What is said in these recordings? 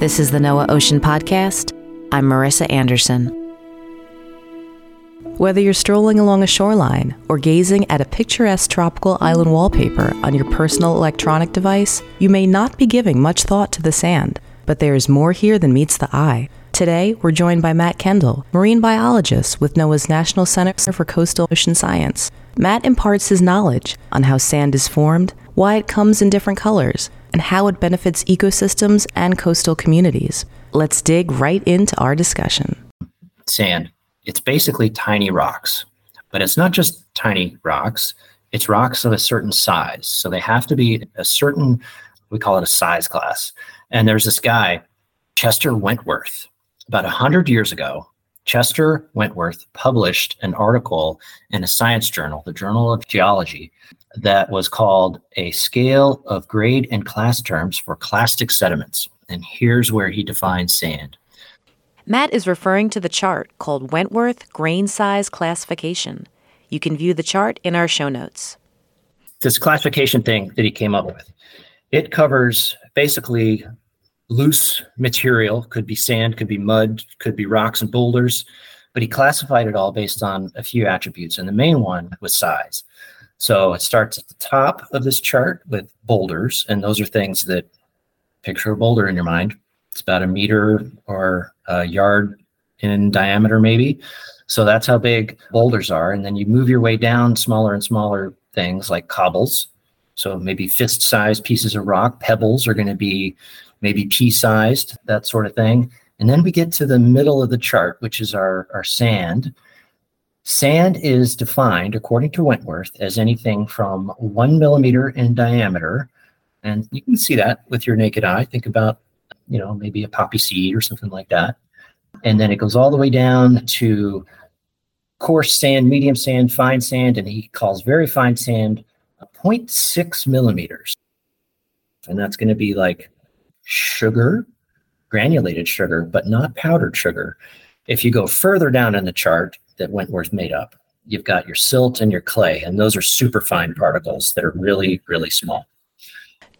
This is the NOAA Ocean Podcast. I'm Marissa Anderson. Whether you're strolling along a shoreline or gazing at a picturesque tropical island wallpaper on your personal electronic device, you may not be giving much thought to the sand, but there is more here than meets the eye. Today, we're joined by Matt Kendall, marine biologist with NOAA's National Center for Coastal Ocean Science. Matt imparts his knowledge on how sand is formed, why it comes in different colors, and how it benefits ecosystems and coastal communities. Let's dig right into our discussion. Sand. It's basically tiny rocks, but it's not just tiny rocks, it's rocks of a certain size. So they have to be a certain, we call it a size class. And there's this guy, Chester Wentworth, about 100 years ago. Chester Wentworth published an article in a science journal, the Journal of Geology, that was called A Scale of Grade and Class Terms for Clastic Sediments. And here's where he defines sand. Matt is referring to the chart called Wentworth Grain Size Classification. You can view the chart in our show notes. This classification thing that he came up with, it covers basically loose material, could be sand, could be mud, could be rocks and boulders, but he classified it all based on a few attributes. And the main one was size. So it starts at the top of this chart with boulders, and those are things that picture a boulder in your mind. It's about a meter or a yard in diameter, maybe. So that's how big boulders are. And then you move your way down smaller and smaller things like cobbles. So maybe fist sized pieces of rock. Pebbles are going to be maybe pea sized, that sort of thing. And then we get to the middle of the chart, which is our, our sand. Sand is defined, according to Wentworth, as anything from one millimeter in diameter. And you can see that with your naked eye. Think about, you know, maybe a poppy seed or something like that. And then it goes all the way down to coarse sand, medium sand, fine sand, and he calls very fine sand uh, 0.6 millimeters. And that's going to be like sugar, granulated sugar, but not powdered sugar. If you go further down in the chart, that Wentworth made up. You've got your silt and your clay, and those are super fine particles that are really, really small.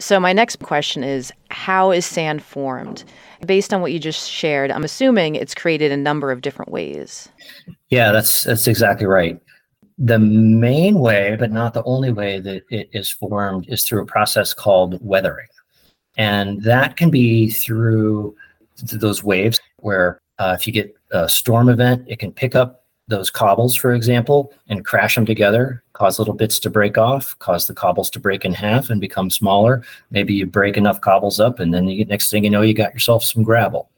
So, my next question is How is sand formed? Based on what you just shared, I'm assuming it's created a number of different ways. Yeah, that's that's exactly right. The main way, but not the only way that it is formed is through a process called weathering. And that can be through those waves where uh, if you get a storm event, it can pick up those cobbles, for example, and crash them together, cause little bits to break off, cause the cobbles to break in half and become smaller. Maybe you break enough cobbles up, and then you next thing you know, you got yourself some gravel.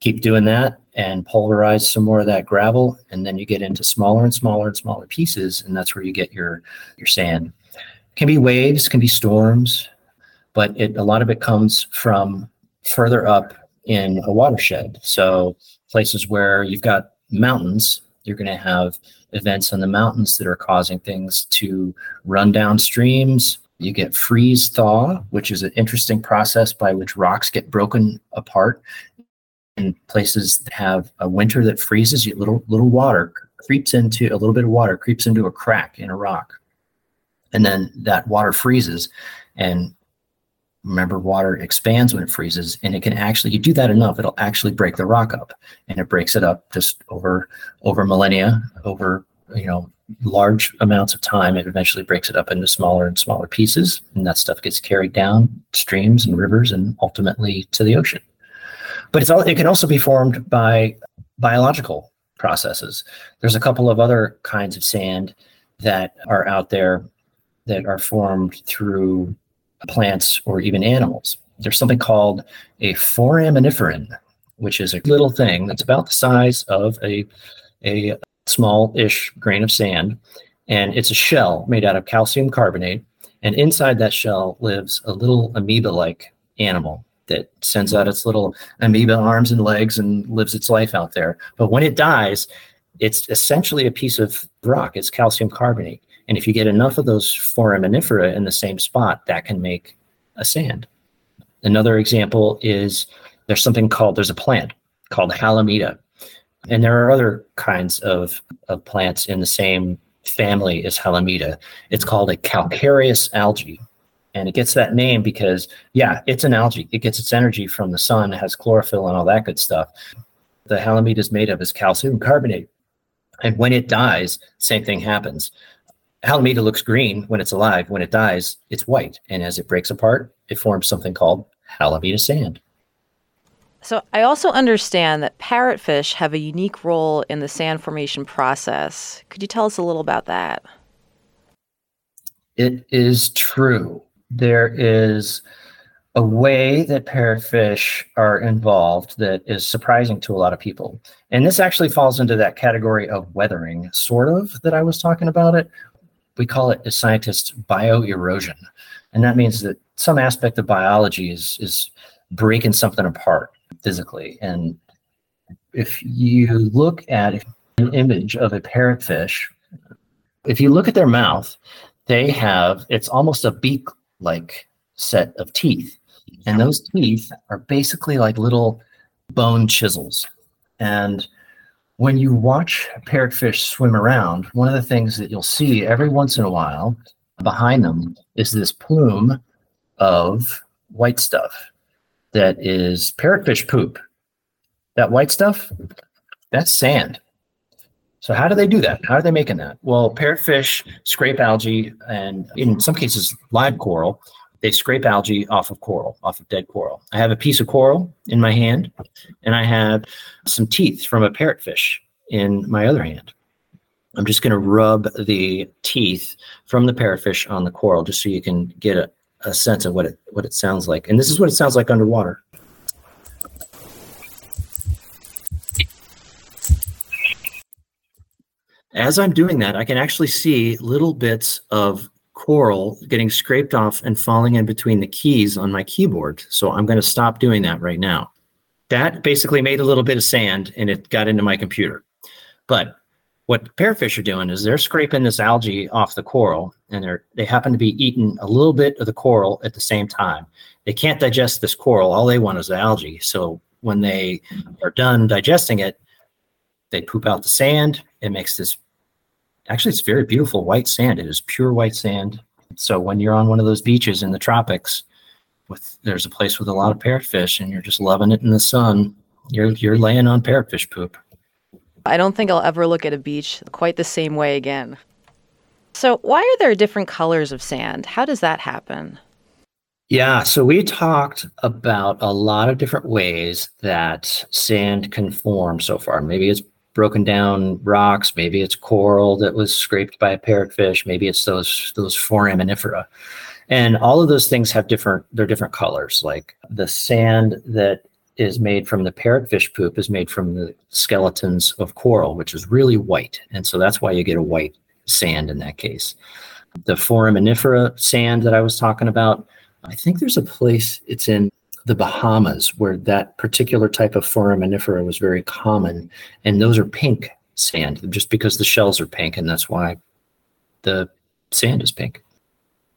Keep doing that and pulverize some more of that gravel, and then you get into smaller and smaller and smaller pieces, and that's where you get your your sand. It Can be waves, can be storms, but it a lot of it comes from further up in a watershed. So places where you've got mountains you're going to have events in the mountains that are causing things to run down streams. You get freeze thaw, which is an interesting process by which rocks get broken apart. In places that have a winter that freezes, you little little water creeps into a little bit of water creeps into a crack in a rock, and then that water freezes, and remember water expands when it freezes and it can actually you do that enough it'll actually break the rock up and it breaks it up just over over millennia over you know large amounts of time. It eventually breaks it up into smaller and smaller pieces and that stuff gets carried down streams and rivers and ultimately to the ocean. But it's all it can also be formed by biological processes. There's a couple of other kinds of sand that are out there that are formed through plants or even animals. There's something called a foraminiferan, which is a little thing that's about the size of a, a small-ish grain of sand, and it's a shell made out of calcium carbonate. And inside that shell lives a little amoeba-like animal that sends out its little amoeba arms and legs and lives its life out there. But when it dies, it's essentially a piece of rock. It's calcium carbonate. And if you get enough of those foraminifera in the same spot, that can make a sand. Another example is there's something called, there's a plant called Halimeda. And there are other kinds of, of plants in the same family as Halimeda. It's called a calcareous algae. And it gets that name because, yeah, it's an algae. It gets its energy from the sun, it has chlorophyll and all that good stuff. The Halimeda is made of is calcium carbonate. And when it dies, same thing happens. Halimeda looks green when it's alive. When it dies, it's white. And as it breaks apart, it forms something called Halimeda sand. So I also understand that parrotfish have a unique role in the sand formation process. Could you tell us a little about that? It is true. There is a way that parrotfish are involved that is surprising to a lot of people. And this actually falls into that category of weathering, sort of, that I was talking about it. We call it, as scientists, bioerosion. And that means that some aspect of biology is, is breaking something apart physically. And if you look at an image of a parrotfish, if you look at their mouth, they have it's almost a beak like set of teeth. And those teeth are basically like little bone chisels. And when you watch parrotfish swim around, one of the things that you'll see every once in a while behind them is this plume of white stuff that is parrotfish poop. That white stuff, that's sand. So how do they do that? How are they making that? Well, parrotfish scrape algae and in some cases live coral. They scrape algae off of coral, off of dead coral. I have a piece of coral in my hand, and I have some teeth from a parrotfish in my other hand. I'm just going to rub the teeth from the parrotfish on the coral just so you can get a, a sense of what it what it sounds like. And this is what it sounds like underwater. As I'm doing that, I can actually see little bits of coral getting scraped off and falling in between the keys on my keyboard. So I'm going to stop doing that right now. That basically made a little bit of sand and it got into my computer. But what parrotfish are doing is they're scraping this algae off the coral and they're they happen to be eating a little bit of the coral at the same time they can't digest this coral all they want is the algae so when they are done digesting it they poop out the sand it makes this actually it's very beautiful white sand it is pure white sand so when you're on one of those beaches in the tropics with there's a place with a lot of parrotfish and you're just loving it in the sun you're you're laying on parrotfish poop I don't think I'll ever look at a beach quite the same way again. So, why are there different colors of sand? How does that happen? Yeah, so we talked about a lot of different ways that sand can form so far. Maybe it's broken down rocks, maybe it's coral that was scraped by a parrotfish, maybe it's those those foraminifera. And all of those things have different they're different colors. Like the sand that is made from the parrotfish poop is made from the skeletons of coral, which is really white. And so that's why you get a white sand in that case. The foraminifera sand that I was talking about, I think there's a place, it's in the Bahamas, where that particular type of foraminifera was very common. And those are pink sand, just because the shells are pink, and that's why the sand is pink.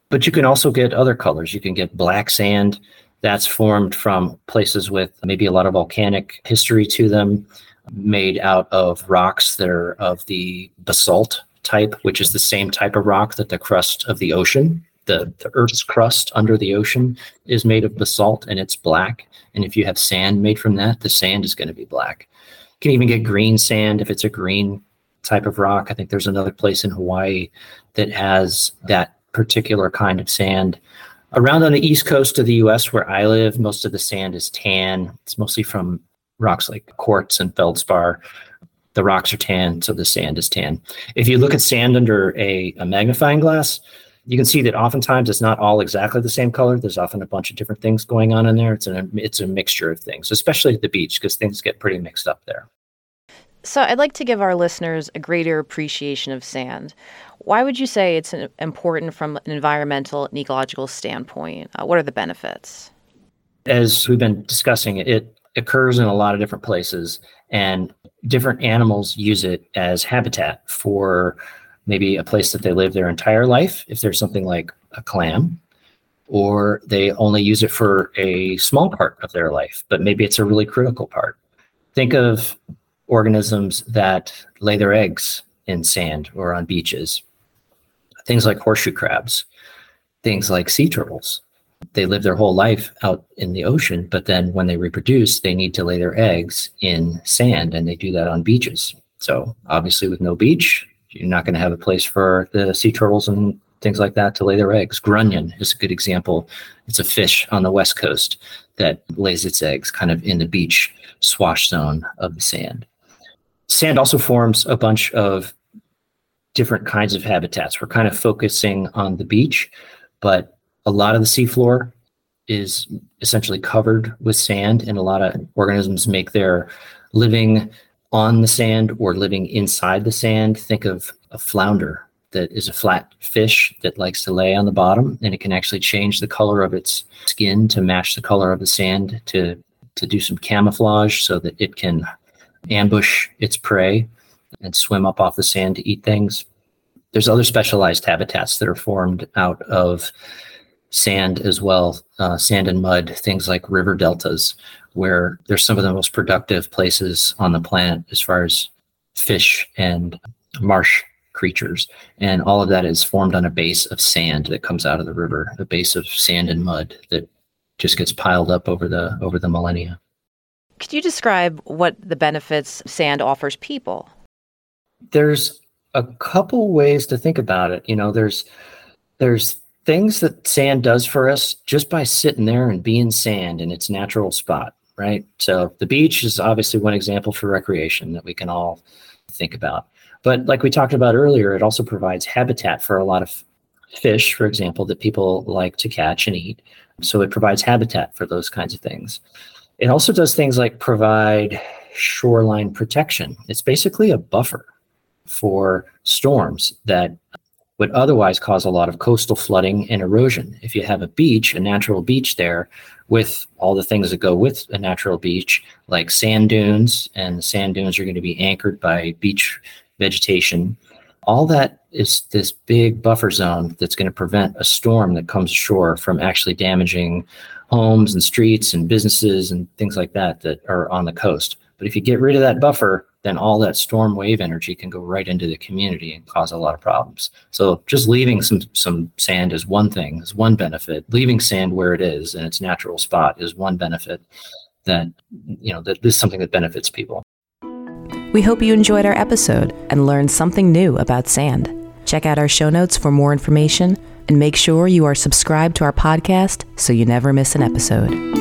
But you can also get other colors. You can get black sand that's formed from places with maybe a lot of volcanic history to them, made out of rocks that are of the basalt type, which is the same type of rock that the crust of the ocean, the, the Earth's crust under the ocean, is made of basalt and it's black. And if you have sand made from that, the sand is going to be black. You can even get green sand if it's a green type of rock. I think there's another place in Hawaii that has that particular kind of sand. Around on the east coast of the US where I live, most of the sand is tan. It's mostly from rocks like quartz and feldspar. The rocks are tan, so the sand is tan. If you look at sand under a, a magnifying glass, you can see that oftentimes it's not all exactly the same color. There's often a bunch of different things going on in there. It's a it's a mixture of things, especially at the beach because things get pretty mixed up there. So, I'd like to give our listeners a greater appreciation of sand. Why would you say it's important from an environmental and ecological standpoint? Uh, what are the benefits? As we've been discussing, it occurs in a lot of different places, and different animals use it as habitat for maybe a place that they live their entire life, if there's something like a clam, or they only use it for a small part of their life, but maybe it's a really critical part. Think of organisms that lay their eggs in sand or on beaches things like horseshoe crabs. things like sea turtles. They live their whole life out in the ocean, but then when they reproduce, they need to lay their eggs in sand and they do that on beaches. So obviously with no beach, you're not going to have a place for the sea turtles and things like that to lay their eggs. Grunion is a good example. It's a fish on the west coast that lays its eggs kind of in the beach swash zone of the sand. Sand also forms a bunch of different kinds of habitats. We're kind of focusing on the beach, but a lot of the seafloor is essentially covered with sand, and a lot of organisms make their living on the sand or living inside the sand. Think of a flounder that is a flat fish that likes to lay on the bottom and it can actually change the color of its skin to match the color of the sand to to do some camouflage so that it can ambush its prey and swim up off the sand to eat things there's other specialized habitats that are formed out of sand as well uh, sand and mud things like river deltas where there's some of the most productive places on the planet as far as fish and marsh creatures. And all of that is formed on a base of sand that comes out of the river, a base of sand and mud that just gets piled up over the over the millennia. Could you describe what the benefits sand offers people? There's a couple ways to think about it. You know, there's there's things that sand does for us just by sitting there and being sand in its natural spot, right? So the beach is obviously one example for recreation that we can all think about. But like we talked about earlier, it also provides habitat for a lot of fish, for example, that people like to catch and eat. So it provides habitat for those kinds of things. It also does things like provide shoreline protection. It's basically a buffer for storms that would otherwise cause a lot of coastal flooding and erosion. If you have a beach, a natural beach there, with all the things that go with a natural beach, like sand dunes, and sand dunes are going to be anchored by beach vegetation. All that is this big buffer zone that's going to prevent a storm that comes ashore from actually damaging homes and streets and businesses and things like that that are on the coast. But if you get rid of that buffer, then all that storm wave energy can go right into the community and cause a lot of problems. So just leaving some some sand is one thing, is one benefit. Leaving sand where it is in its natural spot is one benefit that you know that this is something that benefits people. We hope you enjoyed our episode and learned something new about sand. Check out our show notes for more information and make sure you are subscribed to our podcast so you never miss an episode.